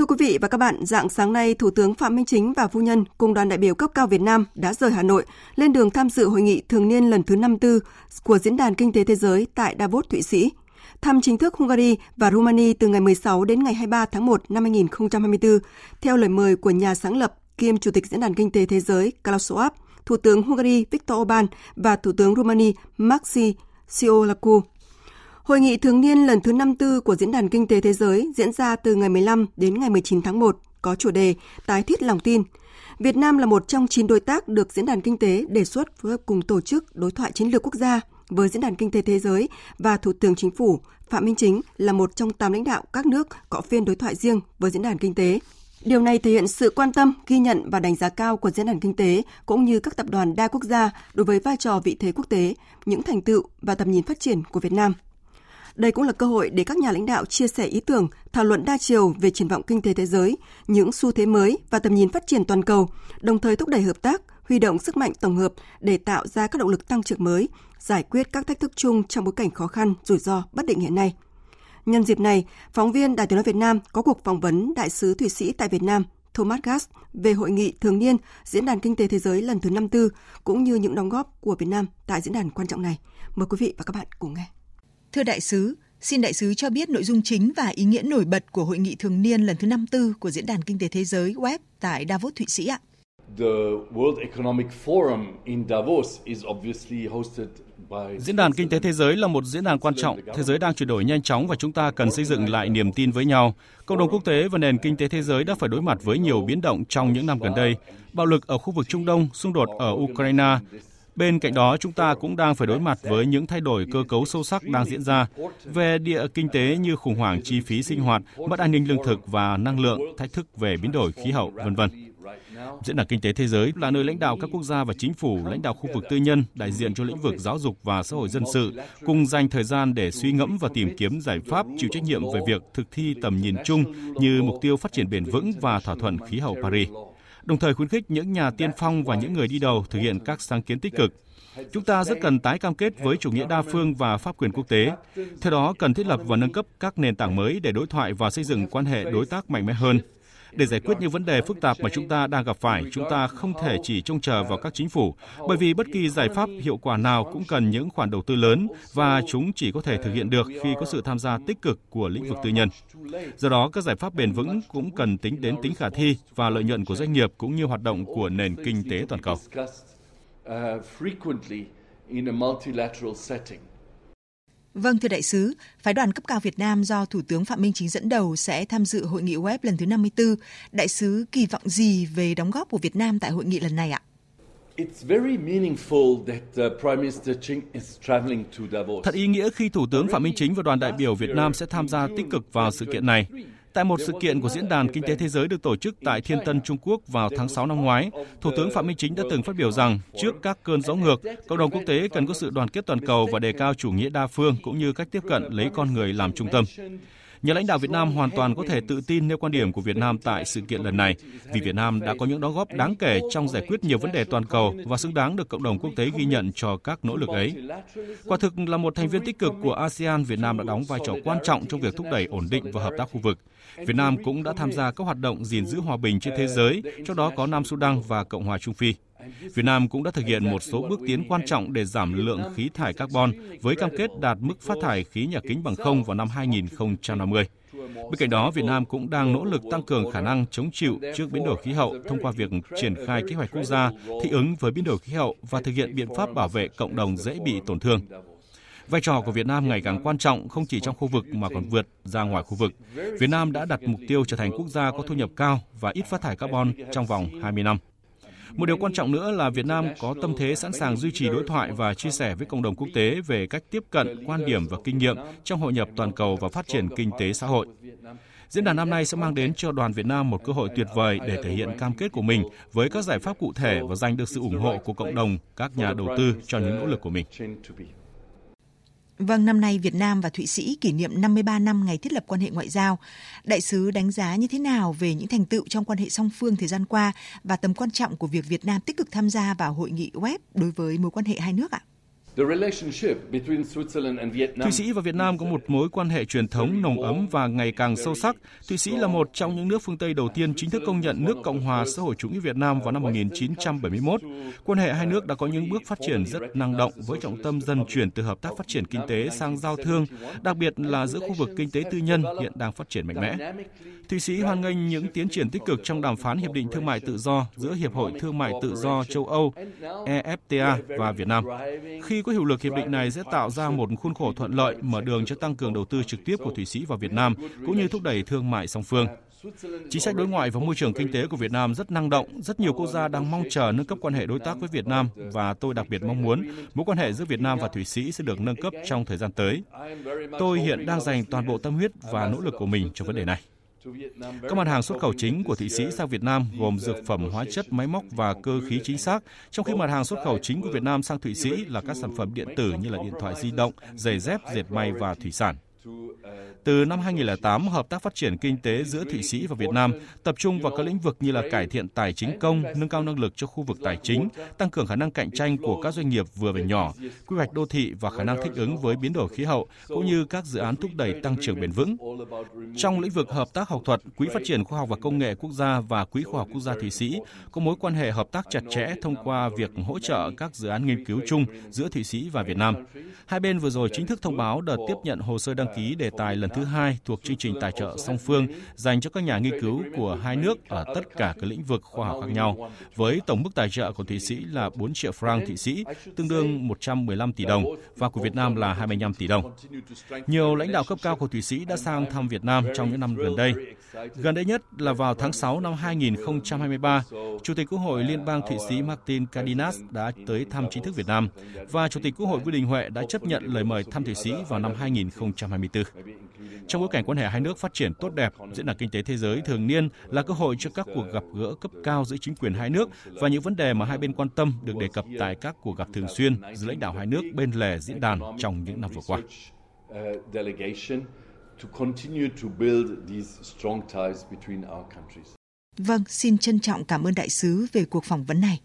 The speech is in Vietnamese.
Thưa quý vị và các bạn, dạng sáng nay, Thủ tướng Phạm Minh Chính và phu nhân cùng đoàn đại biểu cấp cao Việt Nam đã rời Hà Nội lên đường tham dự hội nghị thường niên lần thứ 54 của Diễn đàn Kinh tế Thế giới tại Davos, Thụy Sĩ. Thăm chính thức Hungary và Romania từ ngày 16 đến ngày 23 tháng 1 năm 2024, theo lời mời của nhà sáng lập kiêm Chủ tịch Diễn đàn Kinh tế Thế giới Klaus Schwab, Thủ tướng Hungary Viktor Orbán và Thủ tướng Romania Maxi Siolacu. Hội nghị thường niên lần thứ 54 của Diễn đàn Kinh tế Thế giới diễn ra từ ngày 15 đến ngày 19 tháng 1 có chủ đề Tái thiết lòng tin. Việt Nam là một trong 9 đối tác được Diễn đàn Kinh tế đề xuất phối hợp cùng tổ chức đối thoại chiến lược quốc gia với Diễn đàn Kinh tế Thế giới và Thủ tướng Chính phủ Phạm Minh Chính là một trong 8 lãnh đạo các nước có phiên đối thoại riêng với Diễn đàn Kinh tế. Điều này thể hiện sự quan tâm, ghi nhận và đánh giá cao của diễn đàn kinh tế cũng như các tập đoàn đa quốc gia đối với vai trò vị thế quốc tế, những thành tựu và tầm nhìn phát triển của Việt Nam. Đây cũng là cơ hội để các nhà lãnh đạo chia sẻ ý tưởng, thảo luận đa chiều về triển vọng kinh tế thế giới, những xu thế mới và tầm nhìn phát triển toàn cầu, đồng thời thúc đẩy hợp tác, huy động sức mạnh tổng hợp để tạo ra các động lực tăng trưởng mới, giải quyết các thách thức chung trong bối cảnh khó khăn, rủi ro, bất định hiện nay. Nhân dịp này, phóng viên Đài tiếng nói Việt Nam có cuộc phỏng vấn đại sứ Thụy Sĩ tại Việt Nam Thomas Gass về hội nghị thường niên Diễn đàn Kinh tế Thế giới lần thứ 54 cũng như những đóng góp của Việt Nam tại diễn đàn quan trọng này. Mời quý vị và các bạn cùng nghe. Thưa đại sứ, xin đại sứ cho biết nội dung chính và ý nghĩa nổi bật của hội nghị thường niên lần thứ 54 của Diễn đàn Kinh tế Thế giới web tại Davos, Thụy Sĩ ạ. The World Economic Forum in Davos is obviously hosted Diễn đàn Kinh tế Thế giới là một diễn đàn quan trọng. Thế giới đang chuyển đổi nhanh chóng và chúng ta cần xây dựng lại niềm tin với nhau. Cộng đồng quốc tế và nền kinh tế thế giới đã phải đối mặt với nhiều biến động trong những năm gần đây. Bạo lực ở khu vực Trung Đông, xung đột ở Ukraine, Bên cạnh đó, chúng ta cũng đang phải đối mặt với những thay đổi cơ cấu sâu sắc đang diễn ra về địa kinh tế như khủng hoảng chi phí sinh hoạt, mất an ninh lương thực và năng lượng, thách thức về biến đổi khí hậu, vân vân. Diễn đàn Kinh tế Thế giới là nơi lãnh đạo các quốc gia và chính phủ, lãnh đạo khu vực tư nhân, đại diện cho lĩnh vực giáo dục và xã hội dân sự cùng dành thời gian để suy ngẫm và tìm kiếm giải pháp chịu trách nhiệm về việc thực thi tầm nhìn chung như mục tiêu phát triển bền vững và thỏa thuận khí hậu Paris đồng thời khuyến khích những nhà tiên phong và những người đi đầu thực hiện các sáng kiến tích cực. Chúng ta rất cần tái cam kết với chủ nghĩa đa phương và pháp quyền quốc tế. Theo đó, cần thiết lập và nâng cấp các nền tảng mới để đối thoại và xây dựng quan hệ đối tác mạnh mẽ hơn. Để giải quyết những vấn đề phức tạp mà chúng ta đang gặp phải, chúng ta không thể chỉ trông chờ vào các chính phủ, bởi vì bất kỳ giải pháp hiệu quả nào cũng cần những khoản đầu tư lớn và chúng chỉ có thể thực hiện được khi có sự tham gia tích cực của lĩnh vực tư nhân. Do đó, các giải pháp bền vững cũng cần tính đến tính khả thi và lợi nhuận của doanh nghiệp cũng như hoạt động của nền kinh tế toàn cầu. Vâng thưa đại sứ, phái đoàn cấp cao Việt Nam do Thủ tướng Phạm Minh Chính dẫn đầu sẽ tham dự hội nghị web lần thứ 54. Đại sứ kỳ vọng gì về đóng góp của Việt Nam tại hội nghị lần này ạ? Thật ý nghĩa khi Thủ tướng Phạm Minh Chính và đoàn đại biểu Việt Nam sẽ tham gia tích cực vào sự kiện này. Tại một sự kiện của Diễn đàn Kinh tế Thế giới được tổ chức tại Thiên Tân, Trung Quốc vào tháng 6 năm ngoái, Thủ tướng Phạm Minh Chính đã từng phát biểu rằng trước các cơn gió ngược, cộng đồng quốc tế cần có sự đoàn kết toàn cầu và đề cao chủ nghĩa đa phương cũng như cách tiếp cận lấy con người làm trung tâm. Nhà lãnh đạo Việt Nam hoàn toàn có thể tự tin nêu quan điểm của Việt Nam tại sự kiện lần này, vì Việt Nam đã có những đóng góp đáng kể trong giải quyết nhiều vấn đề toàn cầu và xứng đáng được cộng đồng quốc tế ghi nhận cho các nỗ lực ấy. Quả thực là một thành viên tích cực của ASEAN, Việt Nam đã đóng vai trò quan trọng trong việc thúc đẩy ổn định và hợp tác khu vực. Việt Nam cũng đã tham gia các hoạt động gìn giữ hòa bình trên thế giới, trong đó có Nam Sudan và Cộng hòa Trung Phi. Việt Nam cũng đã thực hiện một số bước tiến quan trọng để giảm lượng khí thải carbon với cam kết đạt mức phát thải khí nhà kính bằng không vào năm 2050. Bên cạnh đó, Việt Nam cũng đang nỗ lực tăng cường khả năng chống chịu trước biến đổi khí hậu thông qua việc triển khai kế hoạch quốc gia thích ứng với biến đổi khí hậu và thực hiện biện pháp bảo vệ cộng đồng dễ bị tổn thương. Vai trò của Việt Nam ngày càng quan trọng không chỉ trong khu vực mà còn vượt ra ngoài khu vực. Việt Nam đã đặt mục tiêu trở thành quốc gia có thu nhập cao và ít phát thải carbon trong vòng 20 năm. Một điều quan trọng nữa là Việt Nam có tâm thế sẵn sàng duy trì đối thoại và chia sẻ với cộng đồng quốc tế về cách tiếp cận, quan điểm và kinh nghiệm trong hội nhập toàn cầu và phát triển kinh tế xã hội. Diễn đàn năm nay sẽ mang đến cho đoàn Việt Nam một cơ hội tuyệt vời để thể hiện cam kết của mình với các giải pháp cụ thể và giành được sự ủng hộ của cộng đồng, các nhà đầu tư cho những nỗ lực của mình. Vâng, năm nay Việt Nam và Thụy Sĩ kỷ niệm 53 năm ngày thiết lập quan hệ ngoại giao. Đại sứ đánh giá như thế nào về những thành tựu trong quan hệ song phương thời gian qua và tầm quan trọng của việc Việt Nam tích cực tham gia vào hội nghị web đối với mối quan hệ hai nước ạ? Thụy Sĩ và Việt Nam có một mối quan hệ truyền thống nồng ấm và ngày càng sâu sắc. Thụy Sĩ là một trong những nước phương Tây đầu tiên chính thức công nhận nước Cộng hòa xã hội chủ nghĩa Việt Nam vào năm 1971. Quan hệ hai nước đã có những bước phát triển rất năng động với trọng tâm dần chuyển từ hợp tác phát triển kinh tế sang giao thương, đặc biệt là giữa khu vực kinh tế tư nhân hiện đang phát triển mạnh mẽ. Thụy Sĩ hoan nghênh những tiến triển tích cực trong đàm phán hiệp định thương mại tự do giữa Hiệp hội Thương mại Tự do châu Âu EFTA và Việt Nam. Khi có có hiệu lực, hiệp định này sẽ tạo ra một khuôn khổ thuận lợi, mở đường cho tăng cường đầu tư trực tiếp của Thụy Sĩ vào Việt Nam, cũng như thúc đẩy thương mại song phương. Chính sách đối ngoại và môi trường kinh tế của Việt Nam rất năng động, rất nhiều quốc gia đang mong chờ nâng cấp quan hệ đối tác với Việt Nam và tôi đặc biệt mong muốn mối quan hệ giữa Việt Nam và Thụy Sĩ sẽ được nâng cấp trong thời gian tới. Tôi hiện đang dành toàn bộ tâm huyết và nỗ lực của mình cho vấn đề này. Các mặt hàng xuất khẩu chính của Thụy Sĩ sang Việt Nam gồm dược phẩm, hóa chất, máy móc và cơ khí chính xác, trong khi mặt hàng xuất khẩu chính của Việt Nam sang Thụy Sĩ là các sản phẩm điện tử như là điện thoại di động, giày dép, dệt may và thủy sản. Từ năm 2008, hợp tác phát triển kinh tế giữa Thụy Sĩ và Việt Nam tập trung vào các lĩnh vực như là cải thiện tài chính công, nâng cao năng lực cho khu vực tài chính, tăng cường khả năng cạnh tranh của các doanh nghiệp vừa và nhỏ, quy hoạch đô thị và khả năng thích ứng với biến đổi khí hậu, cũng như các dự án thúc đẩy tăng trưởng bền vững. Trong lĩnh vực hợp tác học thuật, Quỹ phát triển khoa học và công nghệ quốc gia và Quỹ khoa học quốc gia Thụy Sĩ có mối quan hệ hợp tác chặt chẽ thông qua việc hỗ trợ các dự án nghiên cứu chung giữa Thụy Sĩ và Việt Nam. Hai bên vừa rồi chính thức thông báo đợt tiếp nhận hồ sơ đăng ký đề tài lần thứ hai thuộc chương trình tài trợ song phương dành cho các nhà nghiên cứu của hai nước ở tất cả các lĩnh vực khoa học khác nhau, với tổng mức tài trợ của Thụy Sĩ là 4 triệu franc Thụy Sĩ, tương đương 115 tỷ đồng, và của Việt Nam là 25 tỷ đồng. Nhiều lãnh đạo cấp cao của Thụy Sĩ đã sang thăm Việt Nam trong những năm gần đây. Gần đây nhất là vào tháng 6 năm 2023, Chủ tịch Quốc hội Liên bang Thụy Sĩ Martin Cardinas đã tới thăm chính thức Việt Nam và Chủ tịch Quốc hội Vương Đình Huệ đã chấp nhận lời mời thăm Thụy Sĩ vào năm 2024. Trong bối cảnh quan hệ hai nước phát triển tốt đẹp, diễn đàn kinh tế thế giới thường niên là cơ hội cho các cuộc gặp gỡ cấp cao giữa chính quyền hai nước và những vấn đề mà hai bên quan tâm được đề cập tại các cuộc gặp thường xuyên giữa lãnh đạo hai nước bên lề diễn đàn trong những năm vừa qua. Vâng, xin trân trọng cảm ơn đại sứ về cuộc phỏng vấn này.